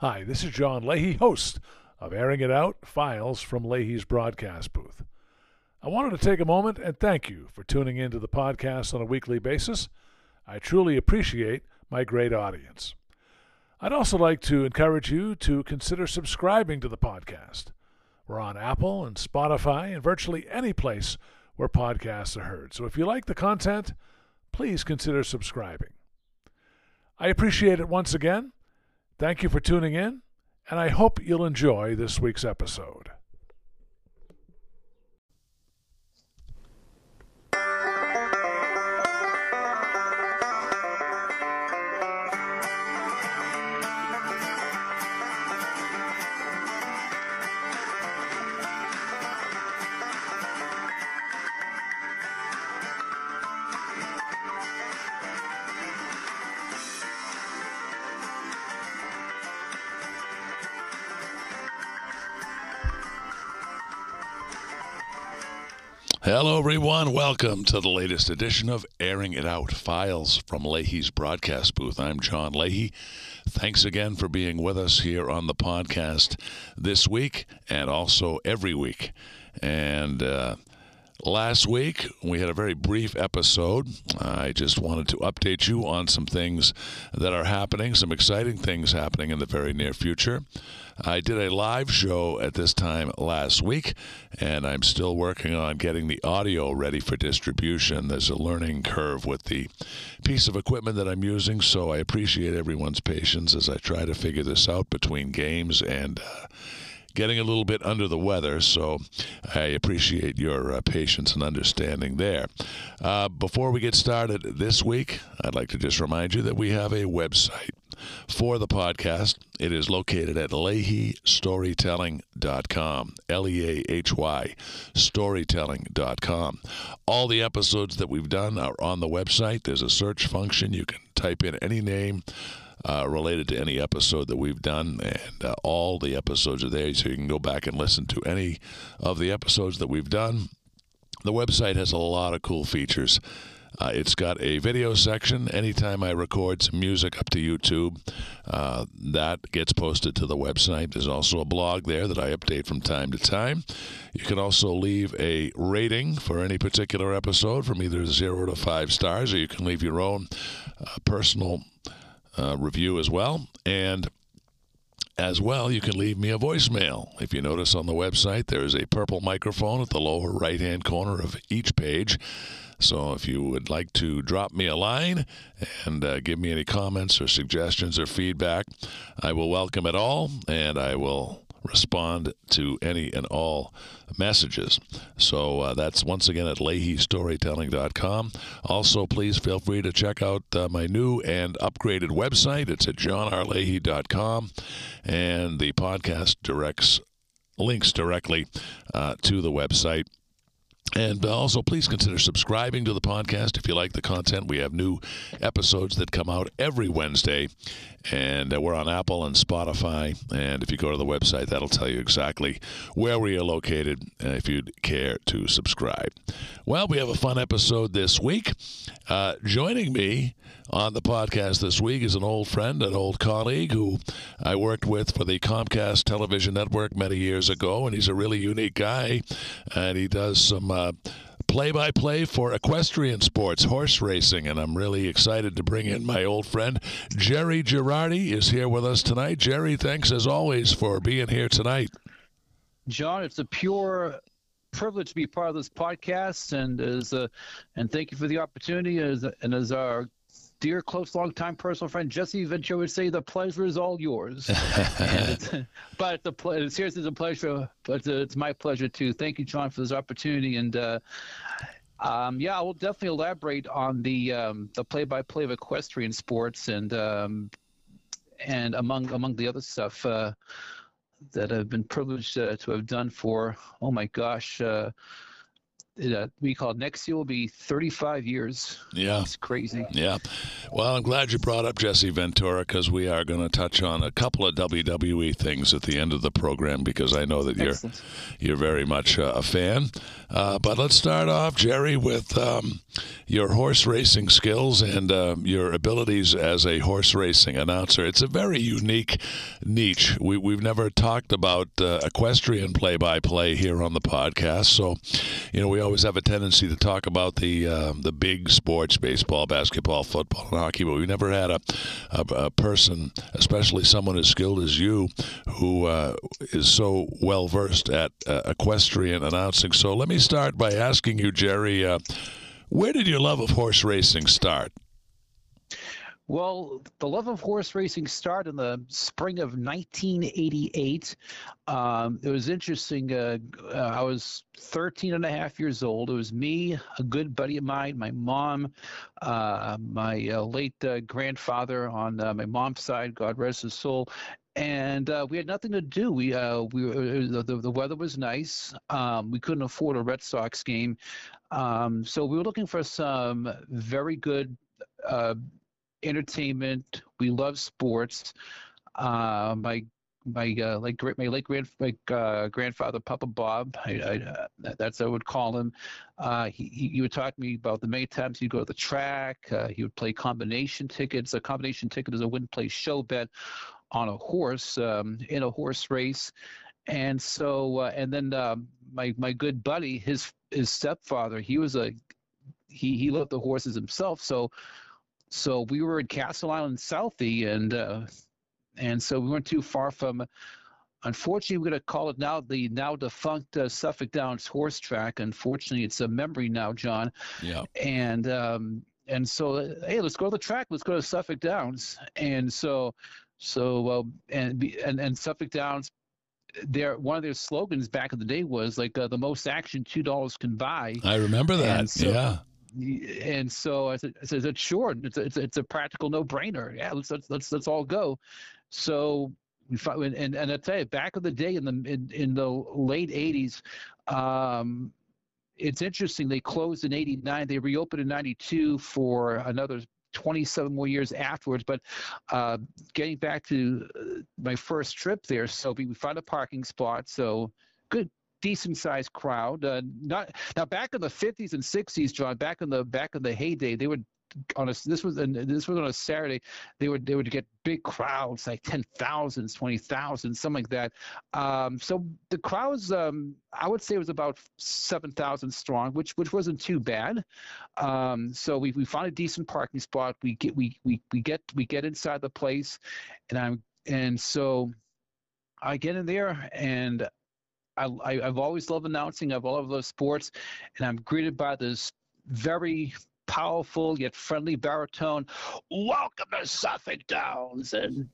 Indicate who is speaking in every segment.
Speaker 1: Hi, this is John Leahy, host of Airing It Out Files from Leahy's broadcast booth. I wanted to take a moment and thank you for tuning in to the podcast on a weekly basis. I truly appreciate my great audience. I'd also like to encourage you to consider subscribing to the podcast. We're on Apple and Spotify and virtually any place where podcasts are heard. So if you like the content, please consider subscribing. I appreciate it once again. Thank you for tuning in, and I hope you'll enjoy this week's episode. Hello, everyone. Welcome to the latest edition of Airing It Out Files from Leahy's broadcast booth. I'm John Leahy. Thanks again for being with us here on the podcast this week and also every week. And uh, Last week, we had a very brief episode. I just wanted to update you on some things that are happening, some exciting things happening in the very near future. I did a live show at this time last week, and I'm still working on getting the audio ready for distribution. There's a learning curve with the piece of equipment that I'm using, so I appreciate everyone's patience as I try to figure this out between games and. Uh, getting a little bit under the weather, so I appreciate your uh, patience and understanding there. Uh, before we get started this week, I'd like to just remind you that we have a website for the podcast. It is located at leahystorytelling.com. L E A H Y, storytelling.com. All the episodes that we've done are on the website. There's a search function. You can type in any name uh, related to any episode that we've done, and uh, all the episodes are there, so you can go back and listen to any of the episodes that we've done. The website has a lot of cool features. Uh, it's got a video section. Anytime I record some music up to YouTube, uh, that gets posted to the website. There's also a blog there that I update from time to time. You can also leave a rating for any particular episode from either zero to five stars, or you can leave your own uh, personal uh, review as well. And as well, you can leave me a voicemail. If you notice on the website, there is a purple microphone at the lower right hand corner of each page. So if you would like to drop me a line and uh, give me any comments or suggestions or feedback, I will welcome it all and I will respond to any and all messages. So uh, that's once again at leahystorytelling.com. Also, please feel free to check out uh, my new and upgraded website. It's at johnrleahy.com, and the podcast directs links directly uh, to the website. And also, please consider subscribing to the podcast if you like the content. We have new episodes that come out every Wednesday, and uh, we're on Apple and Spotify. And if you go to the website, that'll tell you exactly where we are located uh, if you'd care to subscribe. Well, we have a fun episode this week. Uh, joining me on the podcast this week is an old friend, an old colleague who I worked with for the Comcast television network many years ago, and he's a really unique guy, and he does some. Uh, play by play for equestrian sports, horse racing, and I'm really excited to bring in my old friend Jerry Gerardi is here with us tonight. Jerry, thanks as always for being here tonight.
Speaker 2: John, it's a pure privilege to be part of this podcast, and as a, and thank you for the opportunity. As and as our dear, close, long-time personal friend Jesse Ventura would say, the pleasure is all yours. but the seriously, it's a pleasure. But it's my pleasure too. Thank you, John, for this opportunity. And uh, um, yeah, I will definitely elaborate on the um, the play-by-play of equestrian sports and um, and among among the other stuff uh, that I've been privileged uh, to have done for. Oh my gosh. Uh, we call next year will be 35 years.
Speaker 1: Yeah.
Speaker 2: It's crazy.
Speaker 1: Yeah. Well, I'm glad you brought up Jesse Ventura because we are going to touch on a couple of WWE things at the end of the program because I know that you're
Speaker 2: Excellent.
Speaker 1: you're very much uh, a fan. Uh, but let's start off, Jerry, with um, your horse racing skills and uh, your abilities as a horse racing announcer. It's a very unique niche. We, we've never talked about uh, equestrian play by play here on the podcast. So, you know, we always have a tendency to talk about the um, the big sports, baseball, basketball, football, and hockey, but we never had a, a, a person, especially someone as skilled as you, who uh, is so well versed at uh, equestrian announcing. So let me start by asking you, Jerry, uh, where did your love of horse racing start?
Speaker 2: Well, the love of horse racing started in the spring of 1988. Um, it was interesting. Uh, uh, I was 13 and a half years old. It was me, a good buddy of mine, my mom, uh, my uh, late uh, grandfather on uh, my mom's side, God rest his soul, and uh, we had nothing to do. We uh, we the, the weather was nice. Um, we couldn't afford a Red Sox game, um, so we were looking for some very good uh, entertainment. We love sports. Uh, my my uh, like great my late grand my uh, grandfather Papa Bob, I, I, uh, that's I would call him. Uh, he, he would talk to me about the many times he'd go to the track. Uh, he would play combination tickets. A combination ticket is a win play show bet on a horse um, in a horse race. And so and then um, my my good buddy, his his stepfather, he was a he he loved the horses himself. So so we were in Castle Island, Southie, and uh, and so we weren't too far from. Unfortunately, we're going to call it now the now defunct uh, Suffolk Downs horse track. Unfortunately, it's a memory now, John.
Speaker 1: Yeah.
Speaker 2: And um, and so uh, hey, let's go to the track. Let's go to Suffolk Downs. And so so uh, and and and Suffolk Downs. Their one of their slogans back in the day was like uh, the most action two dollars can buy.
Speaker 1: I remember that.
Speaker 2: So-
Speaker 1: yeah.
Speaker 2: And so I said, I said, sure, it's a, it's a, it's a practical no-brainer. Yeah, let's let's let's let's all go. So we and and, I tell you, back in the day in the in, in the late '80s, um, it's interesting. They closed in '89. They reopened in '92 for another 27 more years afterwards. But uh, getting back to uh, my first trip there, so we found a parking spot. So good decent sized crowd. Uh, not now back in the 50s and 60s, John. Back in the back in the heyday, they would on a this was and this was on a Saturday. They would they would get big crowds like ten thousands, twenty thousand, something like that. Um, so the crowds, um, I would say, was about seven thousand strong, which which wasn't too bad. Um, so we we found a decent parking spot. We get we we we get we get inside the place, and I'm and so I get in there and I, I, I've always loved announcing. I've always loved sports, and I'm greeted by this very powerful yet friendly baritone. Welcome to Suffolk Downs, and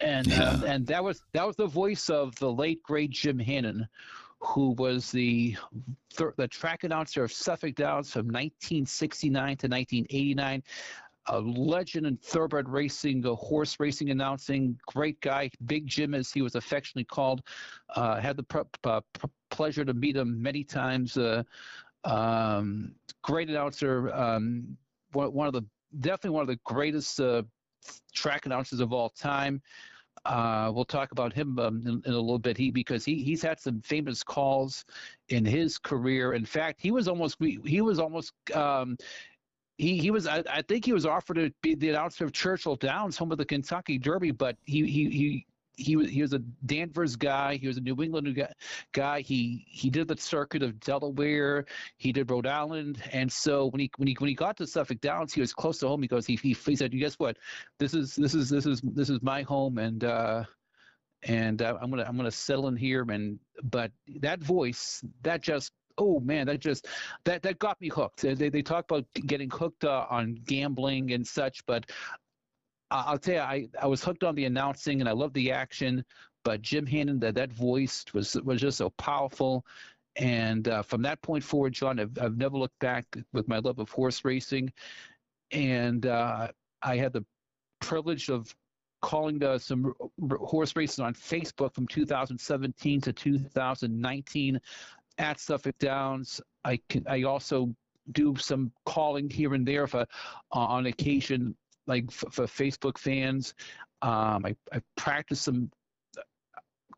Speaker 2: and
Speaker 1: Yeah.
Speaker 2: and, and that was that was the voice of the late great Jim Hannon, who was the the track announcer of Suffolk Downs from 1969 to 1989 a legend in thoroughbred racing, uh, horse racing announcing. Great guy, Big Jim, as he was affectionately called. Uh, had the pr- uh, pr- pleasure to meet him many times. Uh, um, great announcer. Um, one, one of the definitely one of the greatest uh, track announcers of all time. Uh, we'll talk about him um, in, in a little bit. He because he he's had some famous calls in his career. In fact, he was almost he was almost um, he he was I, I think he was offered to be the announcer of Churchill Downs, home of the Kentucky Derby, but he he he. He was he was a Danvers guy. He was a New England guy-. He he did the circuit of Delaware. He did Rhode Island, and so when he when he when he got to Suffolk Downs, he was close to home because he he, he said, you "Guess what? This is this is this is this is my home, and uh, and uh, I'm gonna I'm gonna settle in here." And but that voice, that just oh man, that just that that got me hooked. They they talk about getting hooked uh, on gambling and such, but I'll tell you, I, I was hooked on the announcing and I love the action. But Jim Hannon, that that voice was was just so powerful. And uh, from that point forward, John, I've, I've never looked back with my love of horse racing. And uh, I had the privilege of calling the, some horse races on Facebook from 2017 to 2019. At Suffolk Downs. I can. I also do some calling here and there for, uh, on occasion, like for, for Facebook fans. Um, I, I practiced some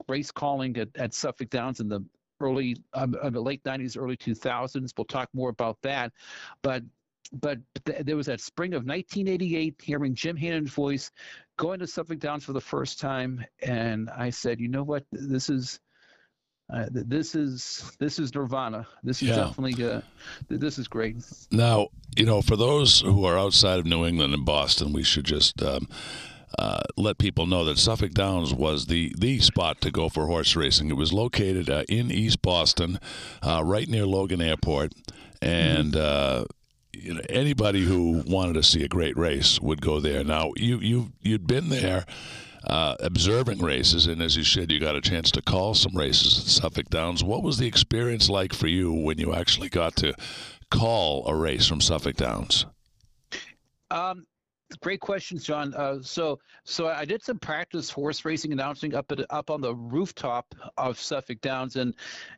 Speaker 2: race calling at, at Suffolk Downs in the early, um, the late 90s, early 2000s. We'll talk more about that. But but th- there was that spring of 1988, hearing Jim Hannon's voice, going to Suffolk Downs for the first time, and I said, you know what, this is. Uh, this is this is Nirvana. This is yeah. definitely uh, this is great.
Speaker 1: Now, you know, for those who are outside of New England and Boston, we should just um, uh, let people know that Suffolk Downs was the, the spot to go for horse racing. It was located uh, in East Boston, uh, right near Logan Airport, and. Mm-hmm. You know, anybody who wanted to see a great race would go there. Now, you you you'd been there, uh, observing races, and as you said, you got a chance to call some races at Suffolk Downs. What was the experience like for you when you actually got to call a race from Suffolk Downs?
Speaker 2: Um, Great questions, John. Uh, so, so I did some practice horse racing announcing up at up on the rooftop of Suffolk Downs, and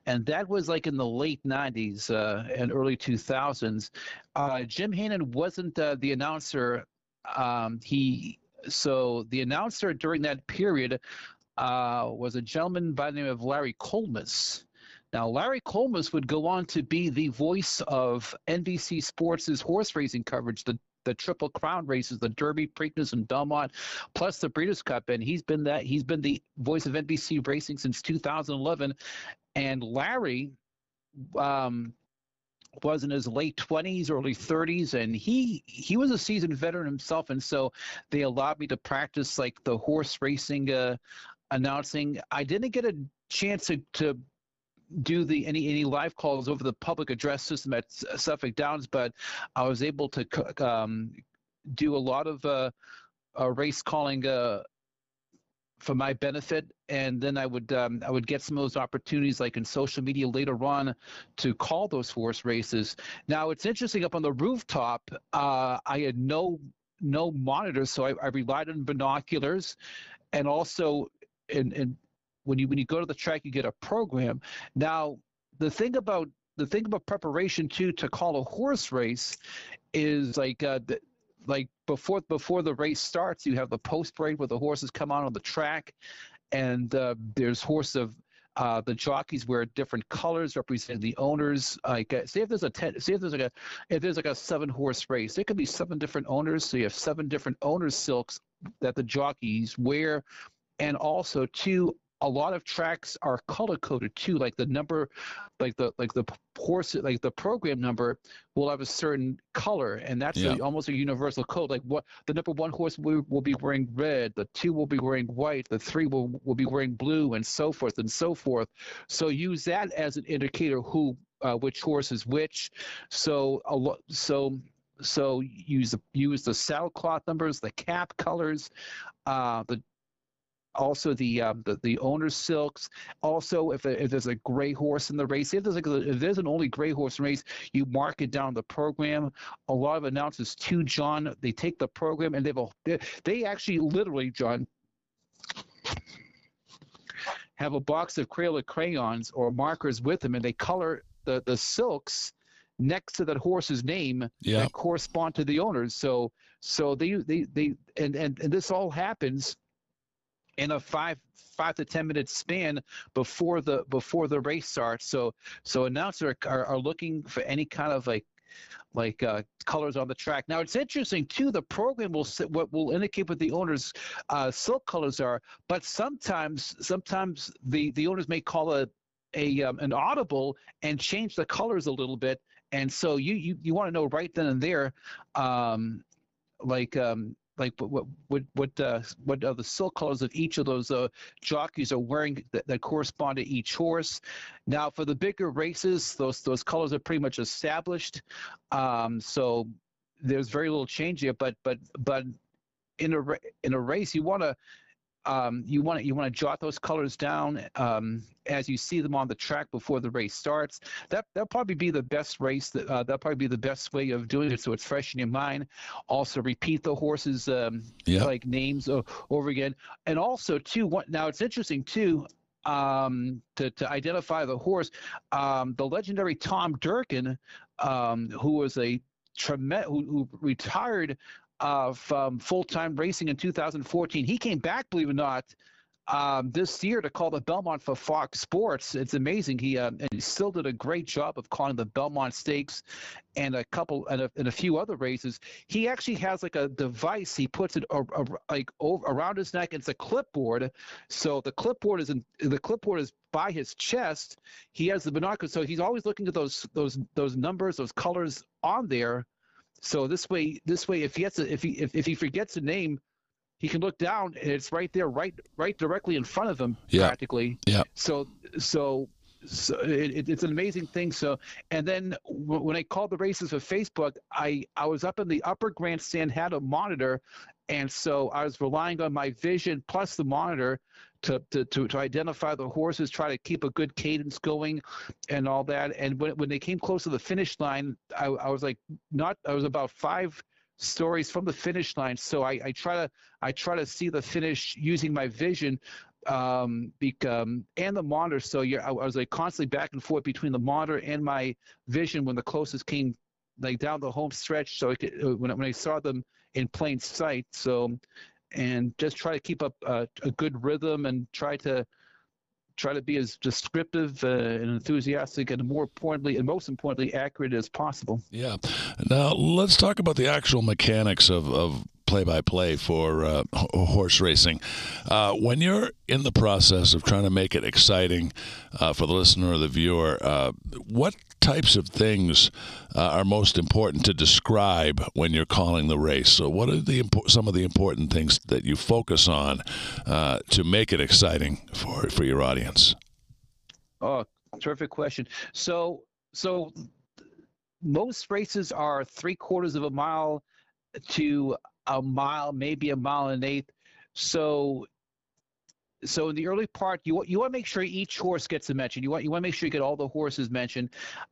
Speaker 2: and that was like in the late '90s uh, and early 2000s. Uh, Jim Hannon wasn't uh, the announcer. Um, he so the announcer during that period uh, was a gentleman by the name of Larry Collmus. Now, Larry Collmus would go on to be the voice of NBC Sports' horse racing coverage, the the Triple Crown races, the Derby, Preakness, and Belmont, plus the Breeders' Cup, and he's been that he's been the voice of NBC Racing since 2011. And Larry um, was in his late 20s, early 30s, and he he was a seasoned veteran himself, and so they allowed me to practice like the horse racing uh, announcing. I didn't get a chance to, to do the any any live calls over the public address system at Suffolk Downs, but I was able to um, do a lot of uh, uh, race calling uh, for my benefit, and then I would um, I would get some of those opportunities, like in social media later on, to call those horse races. Now it's interesting up on the rooftop. Uh, I had no no monitors, so I, I relied on binoculars, and also in, in when you when you go to the track, you get a program. Now, the thing about the thing about preparation too to call a horse race is like uh, the, like before before the race starts, you have the post parade where the horses come out on the track, and uh, there's horse of uh, the jockeys wear different colors representing the owners. Like, uh, say if there's a ten, say if there's like a if there's like a seven horse race, there could be seven different owners. So you have seven different owners silks that the jockeys wear, and also two a lot of tracks are color coded too like the number like the like the horse like the program number will have a certain color and that's yeah. a, almost a universal code. Like what the number one horse will, will be wearing red the two will be wearing white the three will, will be wearing blue and so forth and so forth. So use that as an indicator who uh, which horse is which. So a lot so so use the use the saddle cloth numbers, the cap colors, uh, the also the um, the, the owner's silks. Also, if, if there's a gray horse in the race, if there's like a, if there's an only gray horse race, you mark it down the program. A lot of announcers too, John. They take the program and they've a, they, they actually literally, John, have a box of Crayola crayons or markers with them, and they color the the silks next to that horse's name
Speaker 1: yeah.
Speaker 2: that correspond to the owners. So so they they they and and, and this all happens in a five five to ten minute span before the before the race starts. So so announcers are, are looking for any kind of like like uh, colors on the track. Now it's interesting too. The program will what will indicate what the owners' uh, silk colors are, but sometimes sometimes the the owners may call a a um, an audible and change the colors a little bit. And so you you, you want to know right then and there, um, like um, like what what what uh, what are the silk colors of each of those uh, jockeys are wearing that, that, correspond to each horse. Now, for the bigger races, those those colors are pretty much established, um, so there's very little change here. But but but in a in a race, you want to um, you want to you want to jot those colors down um, as you see them on the track before the race starts. That that'll probably be the best race. That uh, that'll probably be the best way of doing it, so it's fresh in your mind. Also, repeat the horses' um, like names over again, and also too. What, now it's interesting too. um, to, to identify the horse. Um, the legendary Tom Durkin, um, who was a tremendous, who, who retired uh, from full-time racing in 2014. He came back, believe it or not, um, this year to call the Belmont for Fox Sports. It's amazing. He uh, and he still did a great job of calling the Belmont Stakes and a couple and a, and a few other races. He actually has like a device. He puts it a, a, like over, around his neck. It's a clipboard. So the clipboard is in, the clipboard is by his chest. He has the binoculars, so he's always looking at those those those numbers, those colors on there. So this way, this way, if he has to, if he if, if he forgets a name, he can look down and it's right there, right right directly in front of him,
Speaker 1: yeah.
Speaker 2: practically.
Speaker 1: Yeah.
Speaker 2: So so so it, it's an amazing thing. So, and then when I called the races for Facebook, I I was up in the upper grandstand, had a monitor, and so I was relying on my vision plus the monitor to to to, to identify the horses, try to keep a good cadence going, and all that. And when when they came close to the finish line, I, I was like not I was about five stories from the finish line. So I, I try to I try to see the finish using my vision um, um, and the monitor. So I, I was like constantly back and forth between the monitor and my vision when the closest came like down the home stretch. So could, uh, when when I saw them in plain sight. So and just try to keep up a, a good rhythm and try to try to be as descriptive uh, and enthusiastic and more importantly and most importantly accurate as possible.
Speaker 1: Yeah. Now let's talk about the actual mechanics of, of play-by-play for uh, horse racing. Uh, when you're in the process of trying to make it exciting uh, for the listener or the viewer, uh, what types of things uh, are most important to describe when you're calling the race? So, what are the some of the important things that you focus on uh, to make it exciting for for your audience?
Speaker 2: Oh, terrific question. So, so most races are three quarters of a mile to a mile, maybe a mile and an eighth. So so in the early part, you you want to make sure each horse gets a mention. You want you want to make sure you get all the horses mentioned.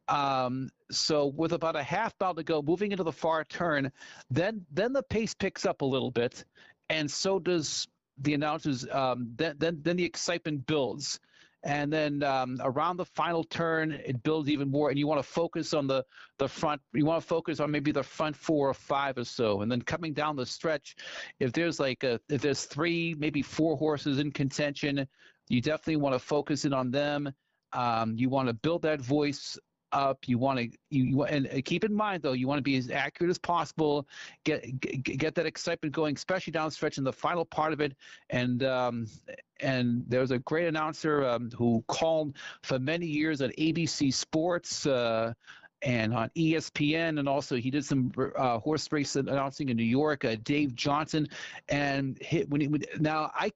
Speaker 2: Um, so with about a half mile to go, moving into the far turn, then then the pace picks up a little bit, and so does the announcers. Um, then then then the excitement builds and then um, around the final turn it builds even more and you want to focus on the the front you want to focus on maybe the front four or five or so. And then coming down the stretch if there's like a if there's three maybe four horses in contention you definitely want to focus in on them. Um, you want to build that voice up. You want to you, you and keep in mind though you want to be as accurate as possible. Get get, that excitement going, especially down stretch in the final part of it. And um, and there was a great announcer um, who called for many years at ABC Sports. Uh, and on ESPN, and also he did some uh, horse race announcing in New York. Uh, Dave Johnson, and hit, when he would, now I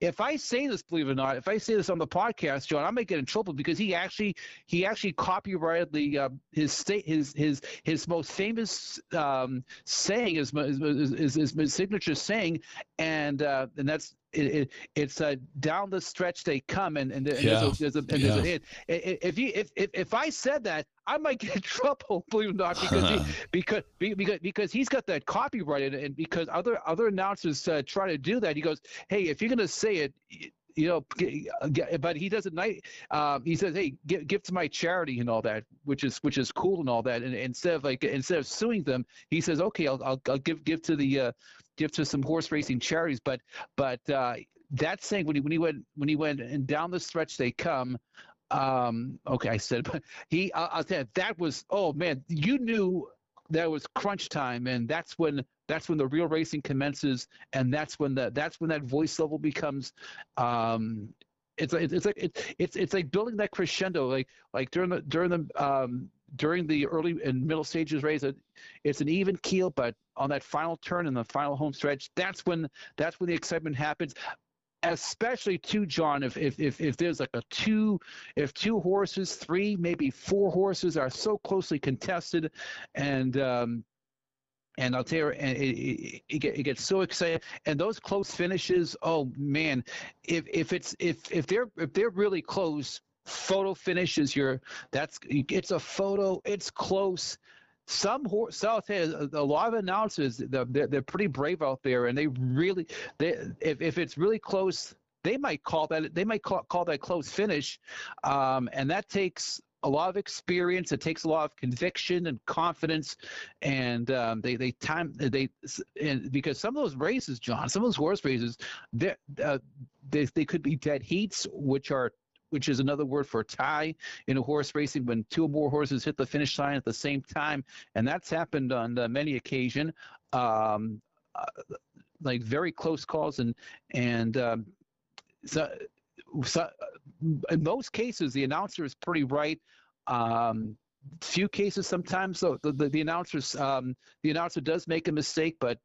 Speaker 2: if I say this, believe it or not, if I say this on the podcast, John, I might get in trouble because he actually he actually copyrighted the uh, his state his his his most famous um, saying his, his, his, his signature saying, and uh, and that's it, it, it's uh, down the stretch they come, and, and, and yeah. there's a, there's a, and yeah. there's a hit. If you if, if if I said that, I might get in trouble, believe it or not, because he, because because because he's got that copyright, and because other other announcers uh, try to do that. He goes, hey, if you're gonna say it, you know, but he doesn't. Um, he says, "Hey, give, give to my charity and all that," which is which is cool and all that. And instead of like instead of suing them, he says, "Okay, I'll I'll, I'll give give to the uh, give to some horse racing charities." But but uh, that saying when he when he went when he went and down the stretch they come. Um, okay, I said, but he I'll, I'll tell you that was oh man, you knew that was crunch time, and that's when that's when the real racing commences, and that's when the that's when that voice level becomes. Um, it's it's it's like it's it's like building that crescendo, like like during the during the um, during the early and middle stages race, it's an even keel, but on that final turn and the final home stretch, that's when that's when the excitement happens especially too john if, if if if there's like a two if two horses three maybe four horses are so closely contested and um and I'll tell you, it, it, it, gets so exciting. And those close finishes, oh man, if if it's if if they're if they're really close, photo finishes your that's it's a photo, it's close. Some horse, so I'll tell you, a lot of announcers, they're, they're, pretty brave out there, and they really, they if, if it's really close, they might call that they might call, call that close finish, um, and that takes a lot of experience. It takes a lot of conviction and confidence, and um, they they time they and because some of those races, John, some of those horse races, they uh, they they could be dead heats, which are which is another word for tie in a horse racing when two or more horses hit the finish line at the same time, and that's happened on uh, many occasion. Um, uh, like very close calls and and um, so, so in most cases the announcer is pretty right. Um, few cases sometimes though the, the, the announcers um, the announcer does make a mistake, but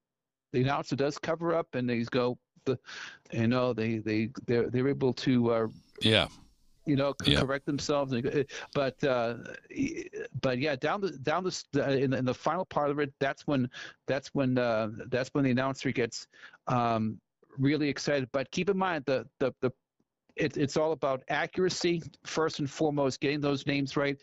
Speaker 2: the announcer does cover up and they go the you know they they they're they're able to uh,
Speaker 1: yeah
Speaker 2: you know, yeah. correct themselves. But uh, but yeah, down the down the in, the in the final part of it, that's when that's when uh, that's when the announcer gets um, really excited. But keep in mind the the the it, it's all about accuracy first and foremost, getting those names right,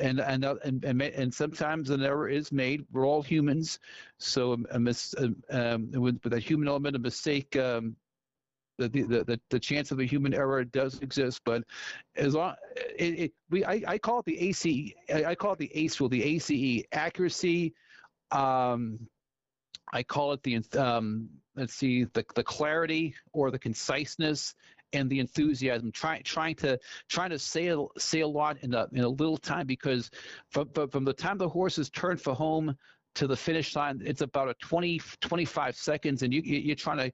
Speaker 2: and and uh, and and, and sometimes an error is made. We're all humans, so a mis, um, with, with a human element, a mistake um, the, the, the, the chance of a human error does exist, but as long it, it, we I, I call it the ACE I call it the ACE rule, the ACE accuracy. Um, I call it the um, let's see the the clarity or the conciseness and the enthusiasm. Trying trying to trying to say a, say a lot in a in a little time because from from the time the horses turn for home to the finish line, it's about a 20, 25 seconds, and you, you're trying to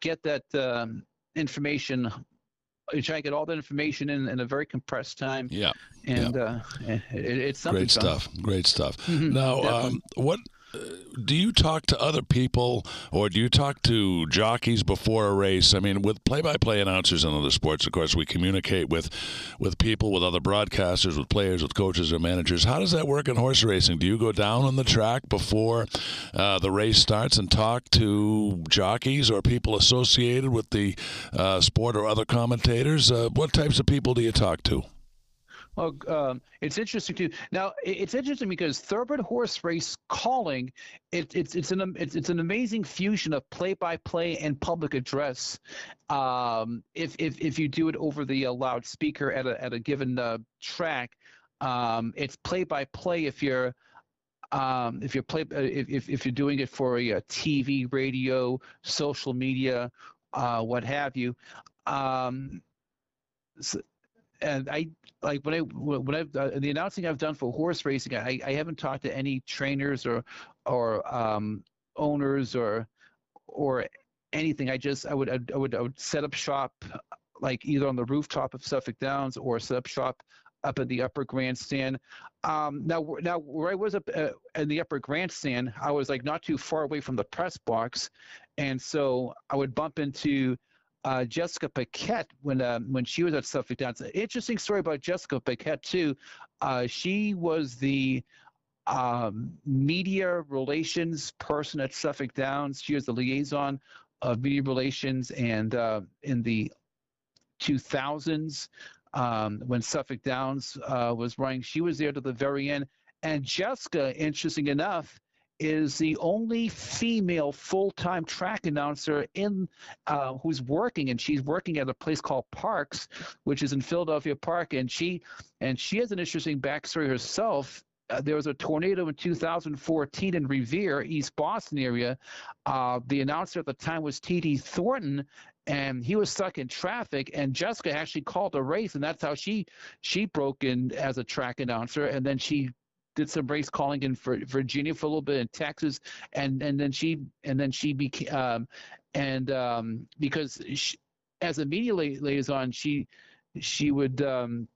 Speaker 2: get that um, information. You're trying to get all that information in, in a very compressed time.
Speaker 1: Yeah,
Speaker 2: and
Speaker 1: yeah.
Speaker 2: Uh, it, it's something.
Speaker 1: Great stuff. Great stuff.
Speaker 2: Mm-hmm,
Speaker 1: now, um, what do you talk to other people or do you talk to jockeys before a race? I mean, with play-by-play announcers in other sports, of course, we communicate with with people, with other broadcasters, with players, with coaches or managers. How does that work in horse racing? Do you go down on the track before uh, the race starts and talk to jockeys or people associated with the uh, sport or other commentators? Uh, what types of people do you talk to?
Speaker 2: Well, um, it's interesting too. Now, it's interesting because thoroughbred horse race calling, it, it's it's an it's, it's an amazing fusion of play-by-play and public address. Um, if if if you do it over the uh, loudspeaker at a at a given uh, track, um, it's play-by-play. If you're um, if you're play uh, if, if you're doing it for a, a TV, radio, social media, uh, what have you. Um, so, and I like when I when I've uh, the announcing I've done for horse racing, I, I haven't talked to any trainers or or um, owners or or anything. I just I would I would I would set up shop like either on the rooftop of Suffolk Downs or set up shop up at the upper grandstand. Um, now, now where I was up uh, in the upper grandstand, I was like not too far away from the press box, and so I would bump into uh, Jessica Paquette when uh, when she was at Suffolk Downs. Interesting story about Jessica Paquette too. Uh, she was the um, media relations person at Suffolk Downs. She was the liaison of media relations, and uh, in the 2000s um, when Suffolk Downs uh, was running, she was there to the very end. And Jessica, interesting enough, is the only female full-time track announcer in uh, who's working, and she's working at a place called Parx which is in Philadelphia Park, and she and she has an interesting backstory herself. Uh, there was a tornado in 2014 in Revere, East Boston area. Uh, the announcer at the time was T.D. Thornton, and he was stuck in traffic. And Jessica actually called a race, and that's how she she broke in as a track announcer. And then she did some race calling in for Virginia for a little bit in Texas, and and then she and then she became um, and um, because she, as a media liaison, she she would um,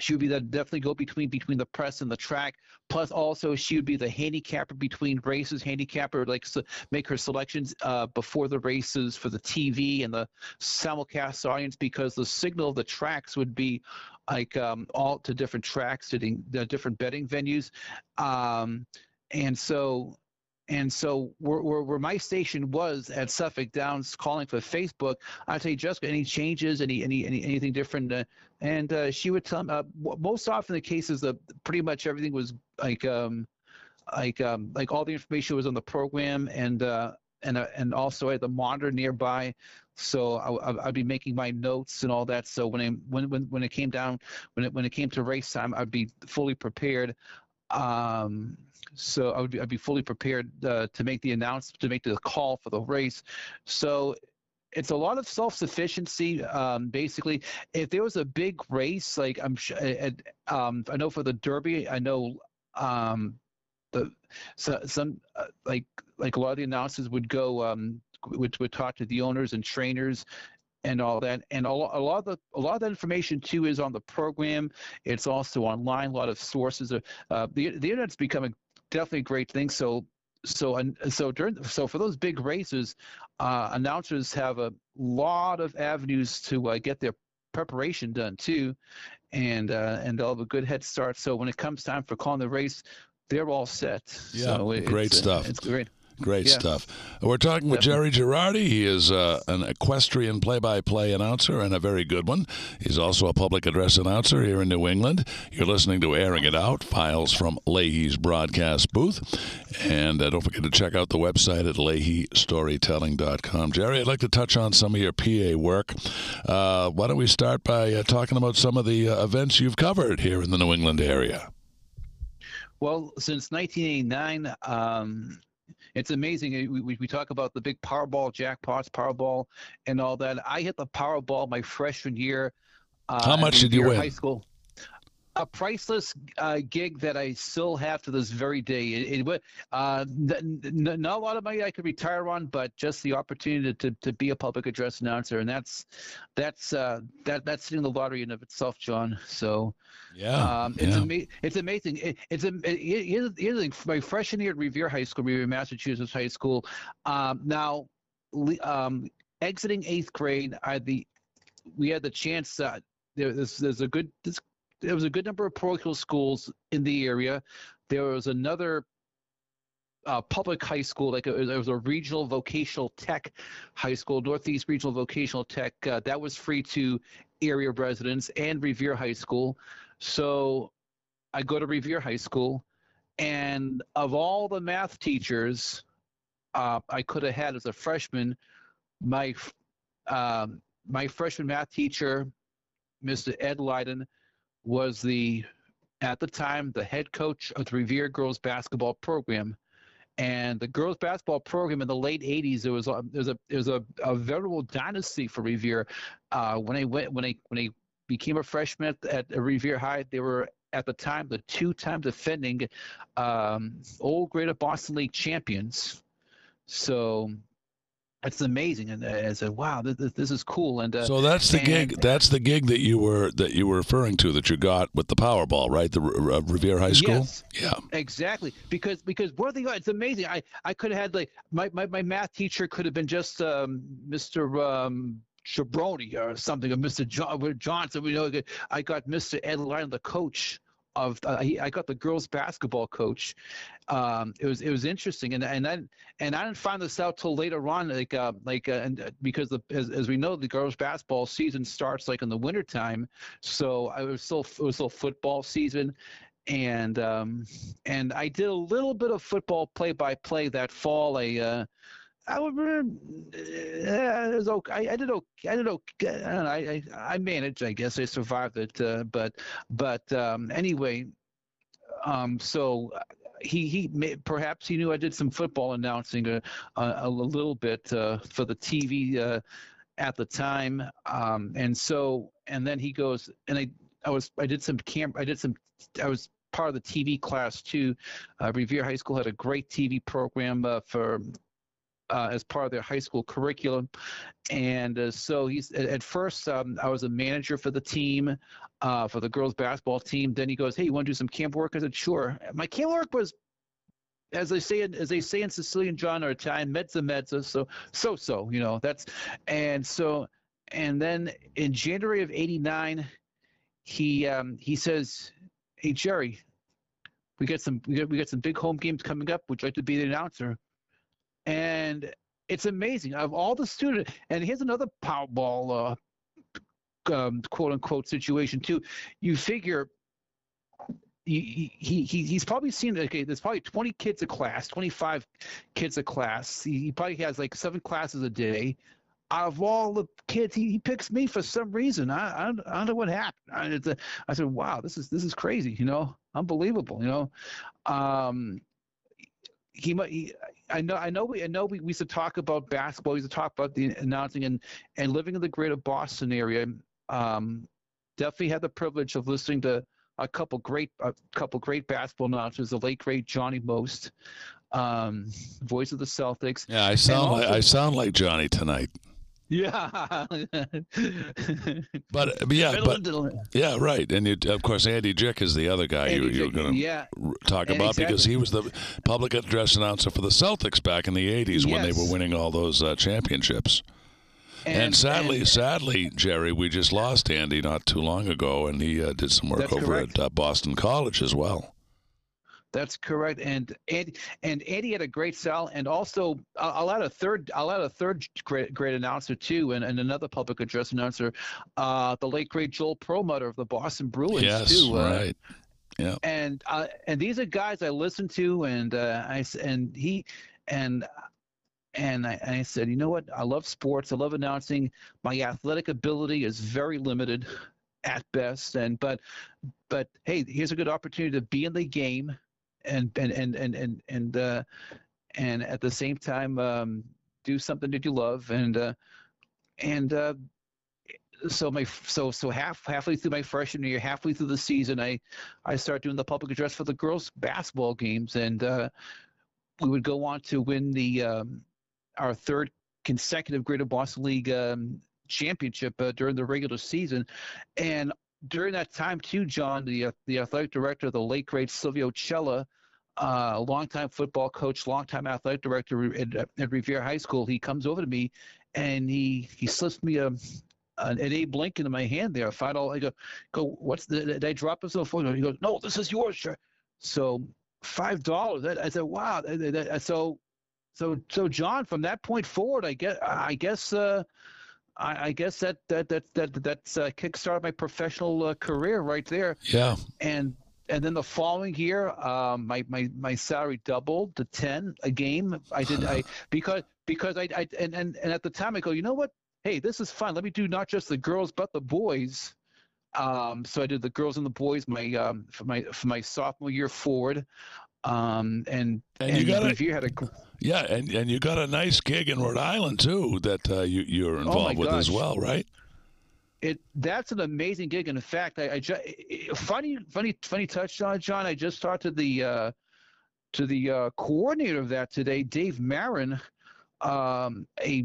Speaker 2: she would be the definitely go between between the press and the track. Plus, also she would be the handicapper between races. Handicapper like so make her selections uh, before the races for the TV and the simulcast audience because the signal of the tracks would be like um, all to different tracks to the different betting venues, um, and so and so where, where, where, my station was at Suffolk Downs calling for Facebook, I'd say, Jessica, any changes, any, any, any anything different? Uh, and uh, she would tell me, uh, most often the cases that pretty much everything was like, um, like, um, like all the information was on the program and, uh, and, uh, and also I had the monitor nearby. so I, would be making my notes and all that. So when I when when when it came down when it when it came to race time, I'd be fully prepared. Um, so I would be, I'd be fully prepared uh, to make the announcement to make the call for the race. So it's a lot of self-sufficiency. Um, basically, if there was a big race, like I'm, um, I know for the Derby, I know um, the so, some uh, like like a lot of the announcers would go um, would would talk to the owners and trainers and all that. And a lot, a lot of the a lot of that information too is on the program. It's also online. A lot of sources. Are, uh, the the internet's becoming definitely a great thing. So so and so during so for those big races, uh, announcers have a lot of avenues to uh, get their preparation done too, and uh, and they'll have a good head start. So when it comes time for calling the race, they're all set.
Speaker 1: Yeah,
Speaker 2: so
Speaker 1: great uh, stuff.
Speaker 2: it's great.
Speaker 1: Great yeah. stuff. We're talking with Jerry Gerardi. He is uh, an equestrian play by play announcer and a very good one. He's also a public address announcer here in New England. You're listening to Airing It Out, files from Leahy's broadcast booth. And uh, don't forget to check out the website at leahystorytelling.com. Jerry, I'd like to touch on some of your PA work. Uh, why don't we start by uh, talking about some of the uh, events you've covered here in the New England area?
Speaker 2: Well, since 1989, um, it's amazing. We, we, talk about the big Powerball jackpots, Powerball, and all that. I hit the Powerball my freshman year.
Speaker 1: Uh, How much did you win?
Speaker 2: High school a priceless uh, gig that I still have to this very day. It, it uh, n- n- not a lot of money I could retire on, but just the opportunity to, to be a public address announcer, and that's that's uh, that that's hitting the lottery in of itself, John. So
Speaker 1: yeah,
Speaker 2: um, it's
Speaker 1: yeah.
Speaker 2: Ama- it's amazing. It, it's a it, it, my freshman year at Revere High School, Revere, Massachusetts High School. Um, now, um, exiting eighth grade, I the we had the chance. There, there's, there's a good this there was a good number of parochial schools in the area. There was another uh, public high school, like a, there was a regional vocational tech high school, Northeast Regional Vocational Tech, uh, that was free to area residents, and Revere High School. So I go to Revere High School, and of all the math teachers uh, I could have had as a freshman, my um, my freshman math teacher, Mr. Ed Leiden, was the at the time the head coach of the Revere girls basketball program. And the girls basketball program in the late '80s, it was a, it was a it was a, a veritable dynasty for Revere. Uh, when I went when I when I became a freshman at, at Revere High, they were at the time the two-time defending um, old Greater Boston League champions. So it's amazing and I said wow this, this is cool and uh,
Speaker 1: so that's the
Speaker 2: and,
Speaker 1: gig that's the gig that you were that you were referring to that you got with the Powerball right the uh, Revere High School
Speaker 2: yes,
Speaker 1: yeah
Speaker 2: exactly because because what they it's amazing I I could have had like my, my, my math teacher could have been just um, Mr. Um, Chabroni or something, or Mr. John, Johnson. You know, I got Mr. Ed Line, the coach, of uh, I got the girls basketball coach. Um, it was it was interesting, and and then and I didn't find this out till later on, like uh, like uh, and uh, because the, as as we know, the girls basketball season starts like in the wintertime, so I was still it was still football season, and um, and I did a little bit of football play by play that fall. I uh, I would. Uh, it was okay. I, I did okay. I did okay. I, I, I managed. I guess I survived it. Uh, but but um, anyway, um, so he he may, perhaps he knew I did some football announcing a a, a little bit uh, for the TV uh, at the time. Um, and so and then he goes and I I was I did some camp. I did some. I was part of the TV class too. Uh, Revere High School had a great TV program uh, for uh, as part of their high school curriculum. And uh, so he's at first um, I was a manager for the team, uh, for the girls basketball team. Then he goes, "Hey, you want to do some camp work?" I said, "Sure." My camp work was. As they say, as they say in Sicilian John or Italian, mezza mezza, so so so, you know that's, and so, and then in January of '89, he um, he says, "Hey Jerry, we got some we got, we got some big home games coming up. Would you like to be the announcer?" And it's amazing of all the students. And here's another Powerball, uh, um, quote unquote, situation too. You figure he, he, he he's probably seen okay there's probably 20 kids a class 25 kids a class he, he, probably has like seven classes a day out of all the kids, he, he picks me for some reason. I I, I don't know what happened. I said, wow, this is this is crazy. You know, unbelievable. You know, um, he might. I know. I know. We. I know. We, we used to talk about basketball. We used to talk about the announcing and and living in the greater Boston area. Um, definitely had the privilege of listening to a couple great a couple great basketball announcers. The late great Johnny Most, um, voice of the Celtics.
Speaker 1: Yeah, I sound also, like I sound like Johnny tonight.
Speaker 2: Yeah.
Speaker 1: but yeah, but yeah, right. And you, of course, Andy Jick is the other guy Andy you, you're going to
Speaker 2: yeah.
Speaker 1: talk and about exactly. because he was the public address announcer for the Celtics back in the '80s yes. when they were winning all those uh, championships. And, and, sadly, and, sadly, Jerry, we just lost Andy not too long ago, and he uh, did some work over correct. at uh, Boston College as well.
Speaker 2: That's correct, and and and Eddie had a great sell, and also I'll add a third. I'll add a third great great announcer too, and, and another public address announcer, uh, the late great Joel Perlmutter of the Boston Bruins
Speaker 1: yes,
Speaker 2: too.
Speaker 1: Uh, right. Yeah.
Speaker 2: And uh, and these are guys I listen to, and uh, I and he and and I, and I, said, you know what? I love sports. I love announcing. My athletic ability is very limited at best, and but but hey, here's a good opportunity to be in the game and and and and and and, uh, and at the same time um, do something that you love and uh, and uh, so my so so half halfway through my freshman year, halfway through the season, I I started doing the public address for the girls basketball games, and uh, we would go on to win the um, our third consecutive Greater Boston League um, championship uh, during the regular season, and during that time too, John, the uh, the athletic director, of the late great Silvio Cella, uh, a longtime football coach, longtime athletic director at, at Revere High School, he comes over to me and he he slips me a an, an Abe Lincoln in my hand there. Five dollars. I go, go. What's the? Did I drop this on the phone? He goes, no, this is yours. So five dollars. I said, wow. So, so, so, John, from that point forward, I guess, I guess, uh, I, I guess that that that that that's uh, kickstarted my professional uh, career right there.
Speaker 1: Yeah.
Speaker 2: And and then the following year, um, my, my my salary doubled to ten a game. I did I because because I, I and, and and at the time I go, you know what? Hey, this is fun. Let me do not just the girls but the boys. Um, so I did the girls and the boys my um, for my for my sophomore year forward. Um, and,
Speaker 1: and, and you got
Speaker 2: a, had a
Speaker 1: yeah, and, and you got a nice gig in Rhode Island too that uh, you you're oh, involved oh with as well, right?
Speaker 2: It that's an amazing gig. And in fact, I, I just, funny funny funny touch on John. I just talked to the uh, to the uh, coordinator of that today, Dave Marin um, a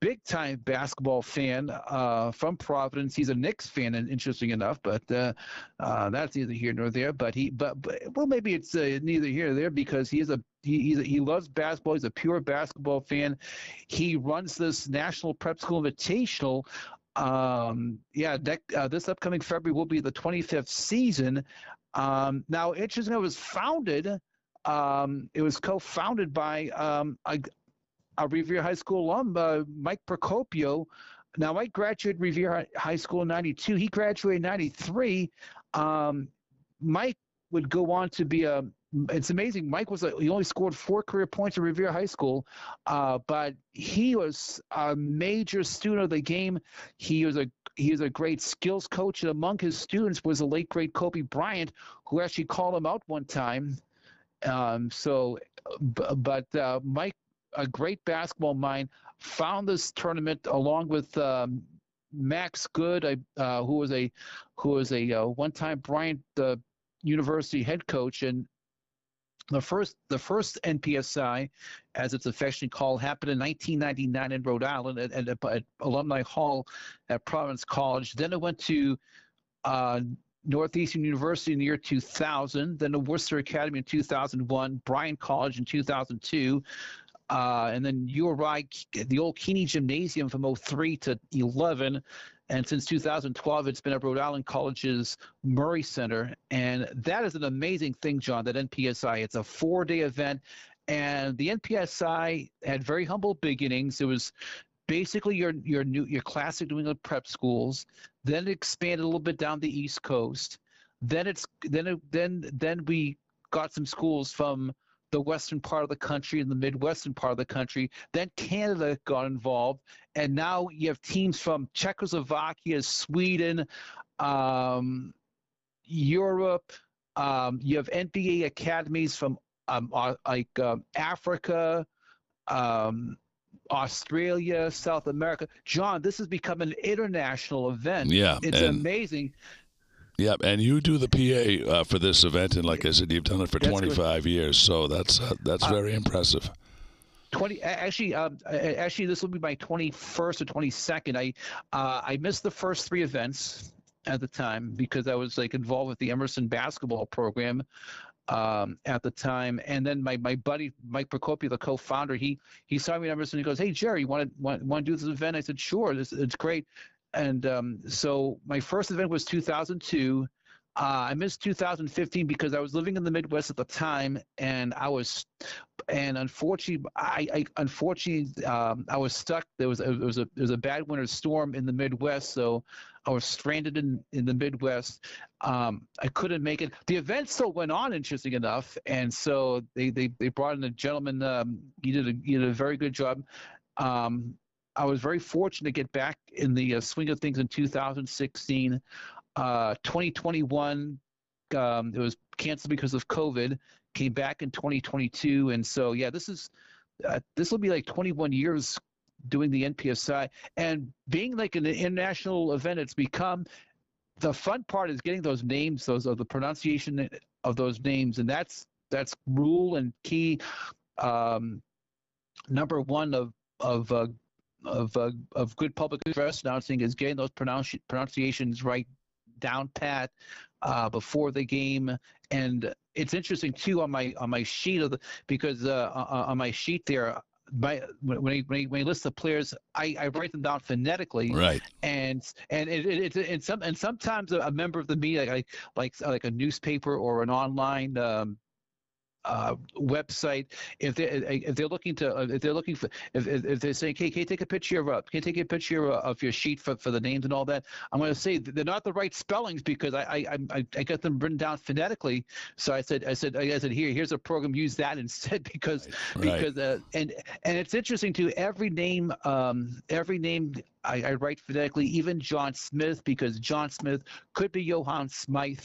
Speaker 2: big time basketball fan uh, from Providence. He's a Knicks fan, and interesting enough, but uh, uh, that's neither here nor there. But he, but, but well, maybe it's uh, neither here nor there because he is a he a, he loves basketball. He's a pure basketball fan. He runs this National Prep School Invitational. Um, yeah, uh, this upcoming February will be the 25th season. Um, now, interesting, it was founded. Um, it was co-founded by um, a, a Revere High School alum, uh, Mike Procopio. Now, Mike graduated Revere High School in 92. He graduated in 93. Um, Mike would go on to be a it's amazing. Mike was a, he only scored four career points at Revere High School, uh, but he was a major student of the game. He was a he was a great skills coach, and among his students was the late great Kobe Bryant, who actually called him out one time. Um, so, but uh, Mike a great basketball mind, found this tournament along with um, Max Good, uh, who was a who was a uh, one-time Bryant uh, University head coach, and the first the first NPSI, as it's affectionately called, happened in 1999 in Rhode Island at, at, at Alumni Hall at Providence College. Then it went to uh, Northeastern University in the year 2000, then the Worcester Academy in 2001, Bryant College in 2002, uh, and then URI, the old Keaney Gymnasium from 03 to 11. And since 2012, it's been at Rhode Island College's Murray Center. And that is an amazing thing, John, that NPSI. It's a four day event. And the NPSI had very humble beginnings. It was basically your your new your classic New England prep schools. Then it expanded a little bit down the East Coast. Then it's then it, then then we got some schools from the western part of the country and the midwestern part of the country. Then Canada got involved, and now you have teams from Czechoslovakia, Sweden, um, Europe. Um, you have NBA academies from um, uh, like um, Africa, um, Australia, South America. John, this has become an international event.
Speaker 1: Yeah,
Speaker 2: it's amazing.
Speaker 1: Yeah, and you do the PA uh, for this event, and like I said, you've done it for
Speaker 2: That's good.
Speaker 1: 25 years, so that's uh, that's very impressive.
Speaker 2: 20 actually um, actually this will be my 21st or 22nd i uh, i missed the first three events at the time because i was like involved with the emerson basketball program um, at the time. And then my, my buddy mike procopio the co-founder he he saw me at emerson. He goes hey jerry you want to want, want to do this event? I said sure this it's great and um, so my first event was 2002 uh, I missed 2015 because I was living in the Midwest at the time, and I was, and unfortunately, I, I unfortunately um, I was stuck. There was it was a there was a bad winter storm in the Midwest, so I was stranded in in the Midwest. Um, I couldn't make it. The event still went on, interesting enough, and so they they, they brought in a gentleman. Um, he did a he did a very good job. Um, I was very fortunate to get back in the uh, swing of things in 2016 uh, 2021 um, it was canceled because of covid came back in 2022 and so yeah this is uh, this will be like 21 years doing the npsi and being like an international event it's become the fun part is getting those names those of the pronunciation of those names and that's that's rule and key um, number one of of uh, of uh, of good public address announcing is getting those pronounci- pronunciations right down pat uh, before the game. And it's interesting too on my on my sheet of the because uh, on on my sheet there. My, when, when, he, when, he, when he lists the players, I, I write them down phonetically,
Speaker 1: Right.
Speaker 2: and and it, it, it and some and sometimes a, a member of the media, like like like a newspaper or an online um, uh, website if they if they're looking to if they're looking for if if, if they're saying hey can you take a picture of uh, can you take a picture of your sheet for, for the names and all that I'm going to say they're not the right spellings because I I, I I got them written down phonetically so I said I said I said here here's a program use that instead because
Speaker 1: Right.
Speaker 2: because uh, and and it's interesting too every name um every name I, I write phonetically even John Smith because John Smith could be Johann Smythe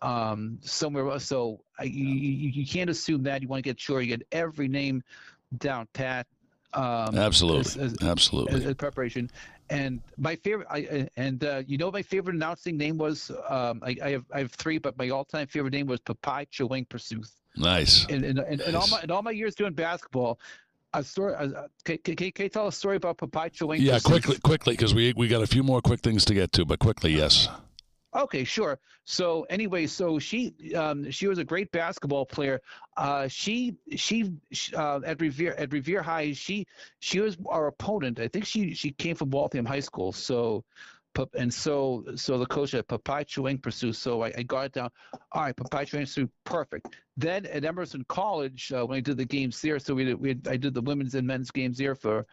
Speaker 2: um, somewhere else. So I, you, you, can't assume that. You want to get sure you get every name down pat. Um,
Speaker 1: Absolutely.
Speaker 2: as- as-
Speaker 1: Absolutely.
Speaker 2: as, as preparation. And my favorite, I, and uh, you know, my favorite announcing name was um, I, I have I have three, but my all-time favorite name was Papai Chewing Pursuit.
Speaker 1: nice.
Speaker 2: And in, in, in all my in all my years doing basketball, a story. Uh, can, can, can you tell a story about Papai Chewing?
Speaker 1: Yeah, quickly, quickly, because we we got a few more quick things to get to, but quickly, yes.
Speaker 2: Okay, sure. So anyway, so she um, she was a great basketball player. Uh, she she uh, at Revere at Revere High she she was our opponent. I think she she came from Waltham High School. So and so so the coach at Papai Chuang Pursuit. So I, I got it down. All right, Papai Chuang Pursuit, perfect. Then at Emerson College uh, when I did the games there, so we did, we had, I did the women's and men's games there for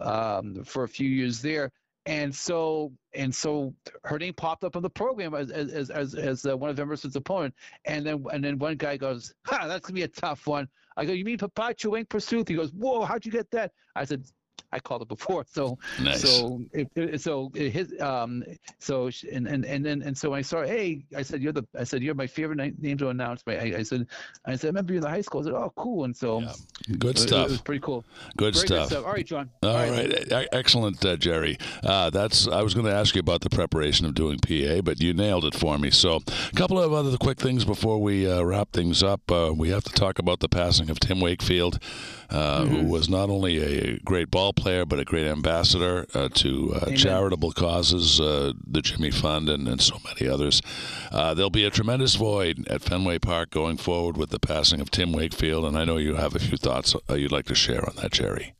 Speaker 2: um, for a few years there and so and so her name popped up on the program as as as as uh, one of Emerson's opponent, and then and then one guy goes, "Ha, that's gonna be a tough one." I go, "You mean Papai Chuang Pursuit?" He goes, "Whoa, how'd you get that?" I said, "I called it before." So
Speaker 1: Nice.
Speaker 2: so it, so it, his um so and and and then and so I saw hey I said you're the I said you're my favorite na- name to announce. I, I said I said I remember you in the high school. I said oh cool and so
Speaker 1: Yeah. Good stuff.
Speaker 2: it was pretty cool.
Speaker 1: Good stuff.
Speaker 2: good stuff. All right, John.
Speaker 1: All right, E- excellent, uh, Jerry. Uh, that's. I was going to ask you about the preparation of doing PA, but you nailed it for me. So, a couple of other quick things before we uh, wrap things up. Uh, we have to talk about the passing of Tim Wakefield, uh, who was not only a great ball player but a great ambassador uh, to uh, charitable causes, uh, the Jimmy Fund, and, and so many others. Uh, there'll be a tremendous void at Fenway Park going forward with the passing of Tim Wakefield, and I know you have a few thoughts uh, you'd like to share on that, Jerry.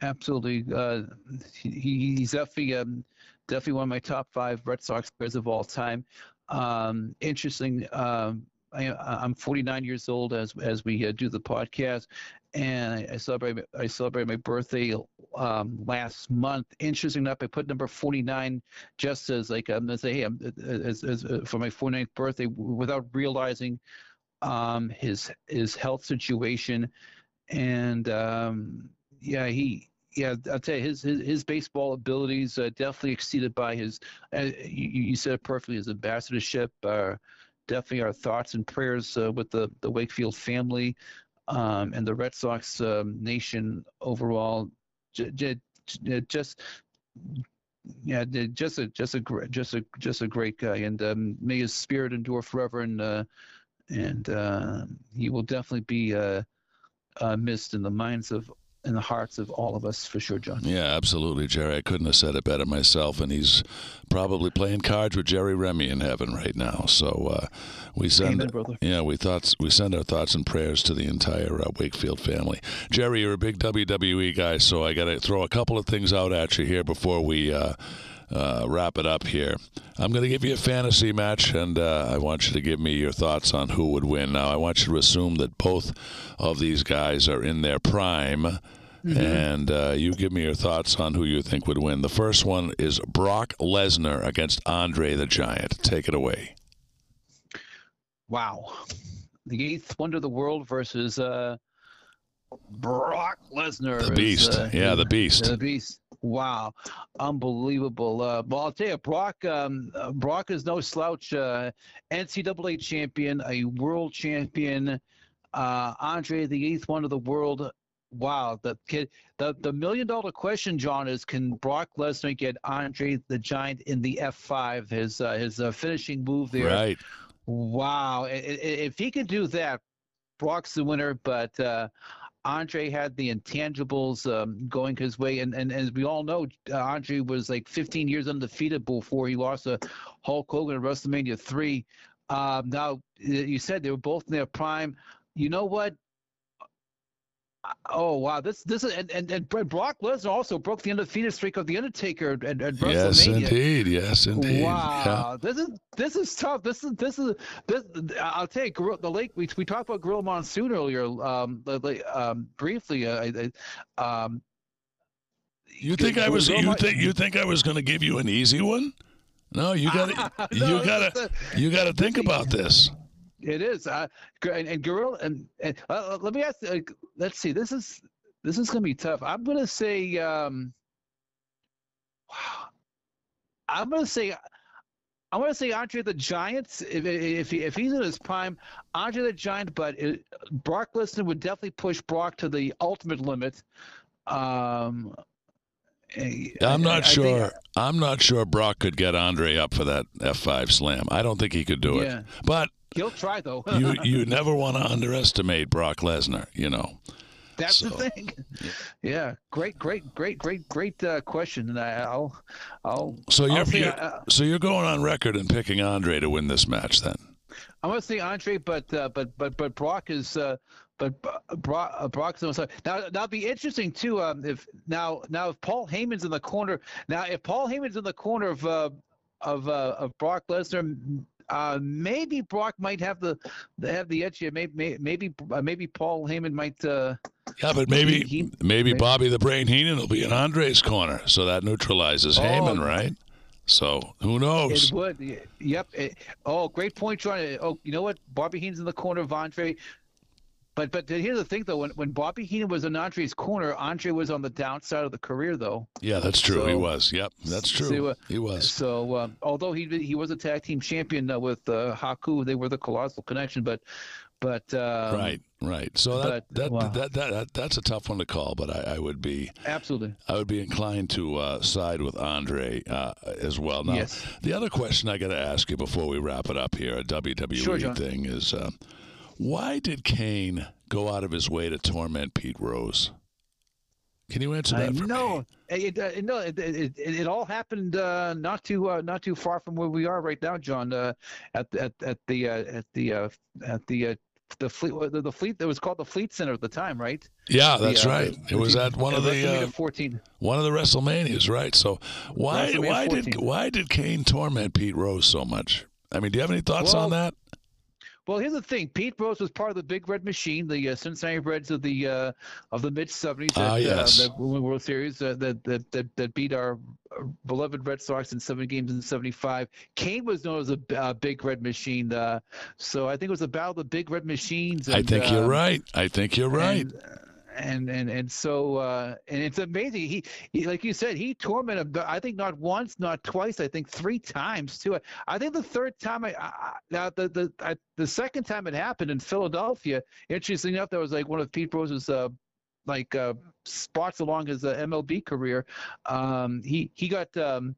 Speaker 2: Absolutely. Uh, he, he's definitely um, definitely one of my top five Red Sox players of all time. Um, interesting. Um, I, I'm 49 years old as as we uh, do the podcast, and I, I celebrate I celebrate my birthday um, last month. Interesting enough, I put number 49 just as like I'm gonna say, hey, I'm, as, as, uh, for my 49th birthday, without realizing um, his his health situation, and um, yeah, he yeah, I'll tell you, his his, his baseball abilities uh, definitely exceeded by his. Uh, you, you said it perfectly. His ambassadorship. Uh, definitely, our thoughts and prayers uh, with the the Wakefield family um, and the Red Sox um, nation overall. J- j- just yeah, just a just a just a just a great guy, and um, may his spirit endure forever, and uh, and uh, he will definitely be uh, uh, missed in the minds of in the hearts of all of us for sure, John.
Speaker 1: Yeah, absolutely, Jerry. I couldn't have said it better myself. And he's probably playing cards with Jerry Remy in heaven right now. So uh, we send,
Speaker 2: Amen,
Speaker 1: yeah, we thoughts we send our thoughts and prayers to the entire uh, Wakefield family. Jerry, you're a big WWE guy, so I got to throw a couple of things out at you here before we. Uh, uh, wrap it up here. I'm going to give you a fantasy match, and uh, I want you to give me your thoughts on who would win. Now, I want you to assume that both of these guys are in their prime. Mm-hmm. And uh, you give me your thoughts on who you think would win. The first one is Brock Lesnar against Andre the Giant. Take it away.
Speaker 2: Wow. The eighth wonder of the world versus uh, Brock Lesnar.
Speaker 1: The Beast. uh, yeah, the Beast.
Speaker 2: The Beast. Wow, unbelievable. Uh, well, I'll tell you, Brock. Um, uh, Brock is no slouch. Uh, NCAA champion, a world champion. Uh, Andre, the eighth one of the world. Wow, the kid. The the million dollar question, John, is can Brock Lesnar get Andre the Giant in the F five? His uh, his uh, finishing move there.
Speaker 1: Right.
Speaker 2: Wow, if he can do that, Brock's the winner. But Andre had the intangibles um, going his way, and, and, as we all know, uh, Andre was like 15 years undefeated before he lost to Hulk Hogan at WrestleMania three. Um, now you said they were both in their prime. You know what? Oh wow! This this is and and, and Brock Lesnar also broke the undefeated streak of the Undertaker at, at WrestleMania.
Speaker 1: Yes, indeed. Yes, indeed.
Speaker 2: Wow! Yeah. This is this is tough. This is this is this. I'll tell you, the lake. We we talked about Gorilla Monsoon earlier, um, um briefly. Uh, um,
Speaker 1: you think I was you think you think I was going to give you an easy one? No, you got to no, you got to you got to think about this.
Speaker 2: It is. Uh, and, and Gorilla, and, and uh, let me ask. Uh, let's see. This is this is going to be tough. I'm going to say. Um, I'm going to say. I'm going to say Andre the Giant. If if, he, if he's in his prime, Andre the Giant. But it, Brock Lesnar would definitely push Brock to the ultimate limit. Um,
Speaker 1: I'm not I, sure. I am not sure Brock could get Andre up for that F5 slam. I don't think he could do yeah. it. But
Speaker 2: He'll try though.
Speaker 1: you you never want to underestimate Brock Lesnar. You know.
Speaker 2: That's so, the thing. Yeah. yeah. great, great, great, great, great uh, question, and I'll, I'll.
Speaker 1: So you're,
Speaker 2: I'll
Speaker 1: you're uh, so you're going on record and picking Andre to win this match, then.
Speaker 2: I'm going to say Andre, but uh, but but but Brock is. Uh, but Brock, uh, Brock's on side. Now, that'll be interesting too. Um, if now, now if Paul Heyman's in the corner, now if Paul Heyman's in the corner of uh, of uh, of Brock Lesnar, uh, maybe Brock might have the have the edge here. Maybe maybe uh, maybe Paul Heyman might. Uh,
Speaker 1: yeah, but maybe he, he, maybe, maybe Bobby the Brain Heenan will be in Andre's corner, so that neutralizes oh, Heyman, right? So who knows?
Speaker 2: It would. Yep. It, oh, great point, John. Oh, you know what? Bobby Heenan's in the corner of Andre. But but here's the thing though, when when Bobby Heenan was in Andre's corner, Andre was on the downside of the career though.
Speaker 1: Yeah, that's true. So, he was. Yep, that's true. So, uh, he was.
Speaker 2: So um, although he he was a tag team champion uh, with uh, Haku, they were the colossal connection. But but um,
Speaker 1: right, right. So that but, that, wow. that, that, that that's a tough one to call. But I, I would be
Speaker 2: absolutely.
Speaker 1: I would be inclined to uh, side with Andre uh, as well. Now,
Speaker 2: yes.
Speaker 1: the other question I got to ask you before we wrap it up here, a WWE
Speaker 2: sure,
Speaker 1: thing is. Uh, why did Kane go out of his way to torment Pete Rose? Can you answer that
Speaker 2: no. It, uh, no, it, it, it, all happened uh, not too uh, not too far from where we are right now, John. Uh, at at at the uh, at the uh, at the the fleet the, the, fleet that was called the Fleet Center at the time, right?
Speaker 1: Yeah, that's the, right. it was at one of the
Speaker 2: 14.
Speaker 1: one of the WrestleManias, right? So why why 14. did why did Kane torment Pete Rose so much? I mean, do you have any thoughts
Speaker 2: well,
Speaker 1: on that?
Speaker 2: Well, here's the thing: Pete Rose was part of the Big Red Machine, the uh, Cincinnati Reds of the uh, of the mid '70s.
Speaker 1: Ah, yes.
Speaker 2: Uh, that won the World Series uh, that, that that that beat our beloved Red Sox in seven games in '75. Kane was known as a uh, Big Red Machine. Uh, so I think it was about the Big Red Machines.
Speaker 1: I think you're right. I think you're right.
Speaker 2: and, and and and so uh, and it's amazing. He, he like you said, he tormented. I think not once, not twice. I think three times too. I think the third time, I, I now the the I, the second time it happened in Philadelphia. Interesting enough, that was like one of Pete Rose's. Uh, like uh, spots along his uh, MLB career, um, he he got um,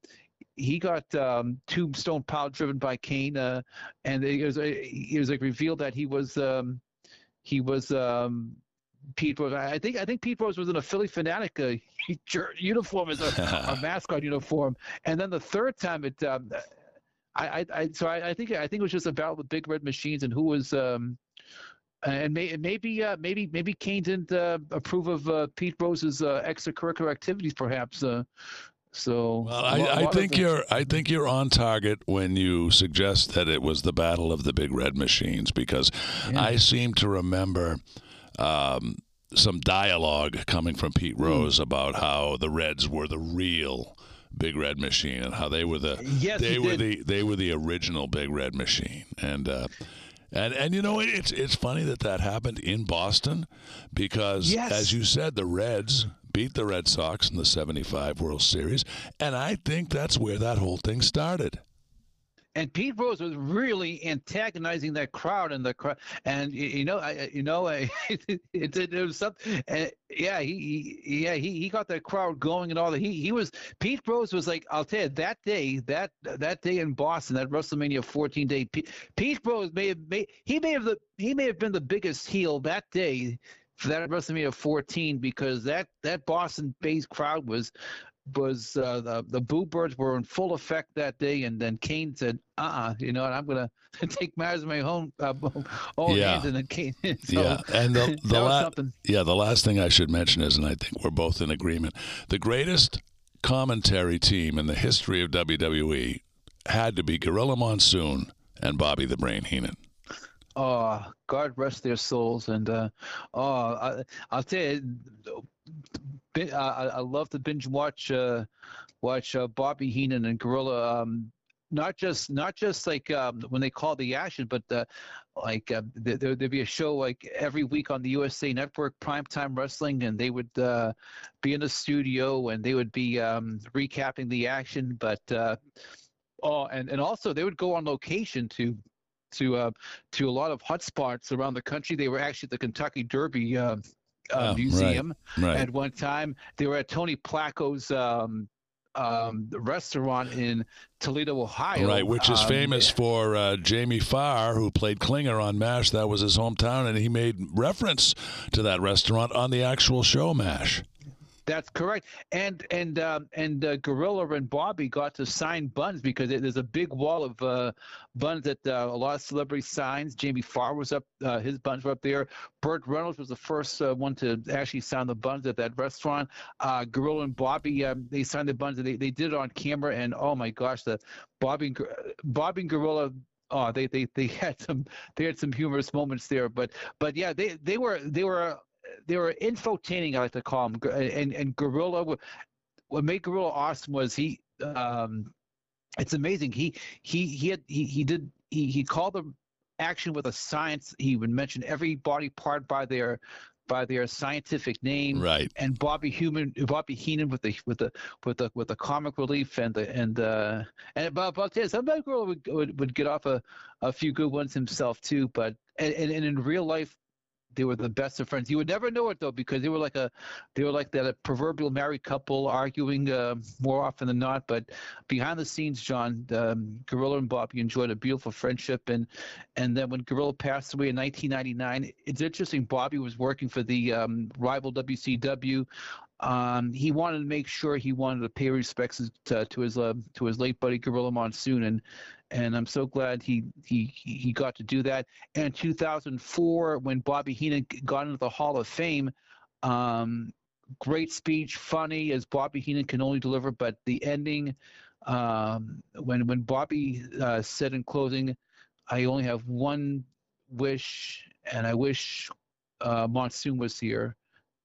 Speaker 2: he got um, tombstone pile driven by Kane, uh, and it was it was like revealed that he was um, he was um, Pete Rose. I think I think Pete Rose was in a Phillie Phanatic uh, uniform as a, a mascot uniform, and then the third time it. Um, I, I, I so I, I think I think it was just about the big red machines and who was um, and may, maybe uh, maybe maybe Kane didn't uh, approve of uh, Pete Rose's uh, extracurricular activities, perhaps. Uh, so
Speaker 1: Well,
Speaker 2: a
Speaker 1: I,
Speaker 2: a
Speaker 1: I think you're I think you're on target when you suggest that it was the battle of the big red machines because I seem to remember um, some dialogue coming from
Speaker 2: Hmm.
Speaker 1: Pete Rose about how the Reds were the real big red machine and how they were the
Speaker 2: Yes,
Speaker 1: they were
Speaker 2: did.
Speaker 1: the they were the original big red machine and. Uh, and and you know it's it's funny that that happened in Boston because
Speaker 2: Yes.
Speaker 1: as you said the Reds beat the Red Sox in the 75 World Series and I think that's where that whole thing started.
Speaker 2: And Pete Rose was really antagonizing that crowd and the crowd, and you know, I, you know, I, it, it, it was something. Uh, yeah, he, he, yeah, he, he got that crowd going and all that. He, he was Pete Rose was like, I'll tell you, that day, that that day in Boston, that WrestleMania 14 day, Pete, Pete Rose may have, may, he may have the, he may have been the biggest heel that day for that WrestleMania 14 because that that Boston based crowd was was uh, the the Boo Birds were in full effect that day, and then Kane said, "Uh, uh you know, what, I'm gonna take matters in my own uh, own
Speaker 1: Yeah.
Speaker 2: hands," and then Kane. so,
Speaker 1: yeah, and the the
Speaker 2: that was
Speaker 1: la- yeah the last thing I should mention is, and I think we're both in agreement, the greatest commentary team in the history of WWE had to be Gorilla Monsoon and Bobby the Brain Heenan.
Speaker 2: Oh, God rest their souls, and uh, oh, I, I'll tell you, I, I love to binge watch uh, watch uh, Bobby Heenan and Gorilla. Um, not just not just like um, when they call the action, but uh, like uh, there, there'd be a show like every week on the USA Network, Primetime Wrestling, and they would uh, be in the studio and they would be um, recapping the action. But uh, oh, and and also they would go on location to to uh, to a lot of hot spots around the country. They were actually at the Kentucky Derby uh,
Speaker 1: Oh,
Speaker 2: uh,
Speaker 1: right.
Speaker 2: Museum
Speaker 1: Right.
Speaker 2: at one time. They were at Tony Packo's um, um, restaurant in Toledo, Ohio.
Speaker 1: Right, which is
Speaker 2: Um,
Speaker 1: famous for uh, Jamie Farr, who played Klinger on MASH. That was his hometown, and he made reference to that restaurant on the actual show MASH.
Speaker 2: That's correct. And and um, and uh, Gorilla and Bobby got to sign buns because there's a big wall of uh, buns that uh, a lot of celebrities signs. Jamie Farr was up; uh, his buns were up there. Burt Reynolds was the first uh, one to actually sign the buns at that restaurant. Uh, Gorilla and Bobby um, they signed the buns. And they they did it on camera, and oh my gosh, the Bobby and Bobby and Gorilla. Oh, they, they they had some they had some humorous moments there, but but yeah, they they were they were they were infotaining, I like to call them. And and Gorilla, what made Gorilla awesome was he. Um, it's amazing. He he he had he he did he he called the action with a science. He would mention every body part by their by their scientific name.
Speaker 1: Right.
Speaker 2: And Bobby Human, Bobby Heenan with the with the with the with the comic relief and the and uh and but but yeah, sometimes Gorilla would, would would get off a a few good ones himself too. But and and, and in real life, they were the best of friends. You would never know it though because they were like a they were like that a proverbial married couple arguing uh, more often than not. But behind the scenes, John, um, Gorilla and Bobby enjoyed a beautiful friendship, and and then when Gorilla passed away in 1999, it's interesting. Bobby was working for the um, rival WCW. Um, he wanted to make sure he wanted to pay respects to, to his uh, to his late buddy Gorilla Monsoon, and and I'm so glad he he he got to do that. And 2004, when Bobby Heenan got into the Hall of Fame, um, great speech, funny as Bobby Heenan can only deliver. But the ending, um, when when Bobby uh, said in closing, "I only have one wish, and I wish uh, Monsoon was here,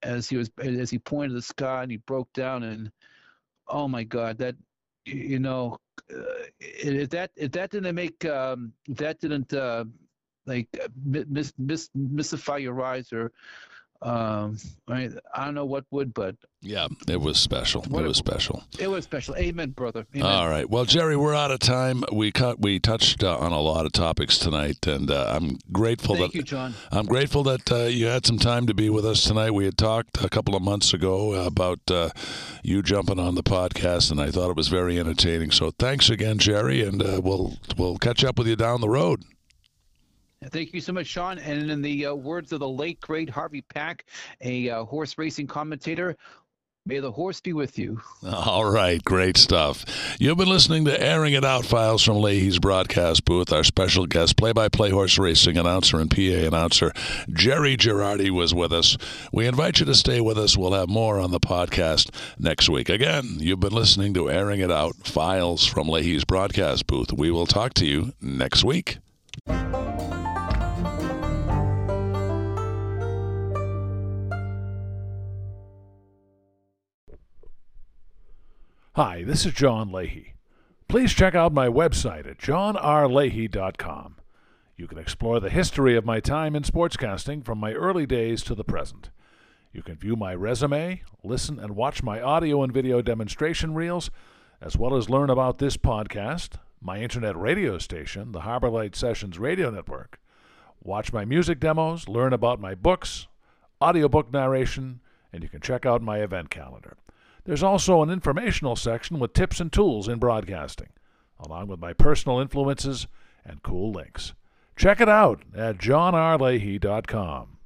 Speaker 2: as he was as he pointed to the sky and he broke down and oh my God, that you know, if that if that didn't make um, if that didn't uh, like mis, mis, mystify your eyes or um, I, I don't know what would, but
Speaker 1: yeah, it was special. It was special.
Speaker 2: It was special. Amen, brother. Amen.
Speaker 1: All right. Well, Jerry, we're out of time. We cut. We touched uh, on a lot of topics tonight, and uh, I'm grateful
Speaker 2: Thank
Speaker 1: that
Speaker 2: you, John.
Speaker 1: I'm grateful that uh, you had some time to be with us tonight. We had talked a couple of months ago about uh, you jumping on the podcast, and I thought it was very entertaining. So thanks again, Jerry, and uh, we'll we'll catch up with you down the road.
Speaker 2: Thank you so much, Sean. And in the uh, words of the late great Harvey Pack, a uh, horse racing commentator, May the horse be with you.
Speaker 1: All right, great stuff. You've been listening to Airing It Out Files from Leahy's broadcast booth. Our special guest, play by play horse racing announcer and PA announcer Jerry Gerardi was with us. We invite you to stay with us. We'll have more on the podcast next week. Again, you've been listening to Airing It Out Files from Leahy's broadcast booth. We will talk to you next week.
Speaker 3: Hi, this is John Leahy. Please check out my website at johnrleahy.com. You can explore the history of my time in sportscasting from my early days to the present. You can view my resume, listen and watch my audio and video demonstration reels, as well as learn about this podcast, my internet radio station, the Harbor Light Sessions Radio Network, watch my music demos, learn about my books, audiobook narration, and you can check out my event calendar. There's also an informational section with tips and tools in broadcasting, along with my personal influences and cool links. Check it out at johnrleahy.com.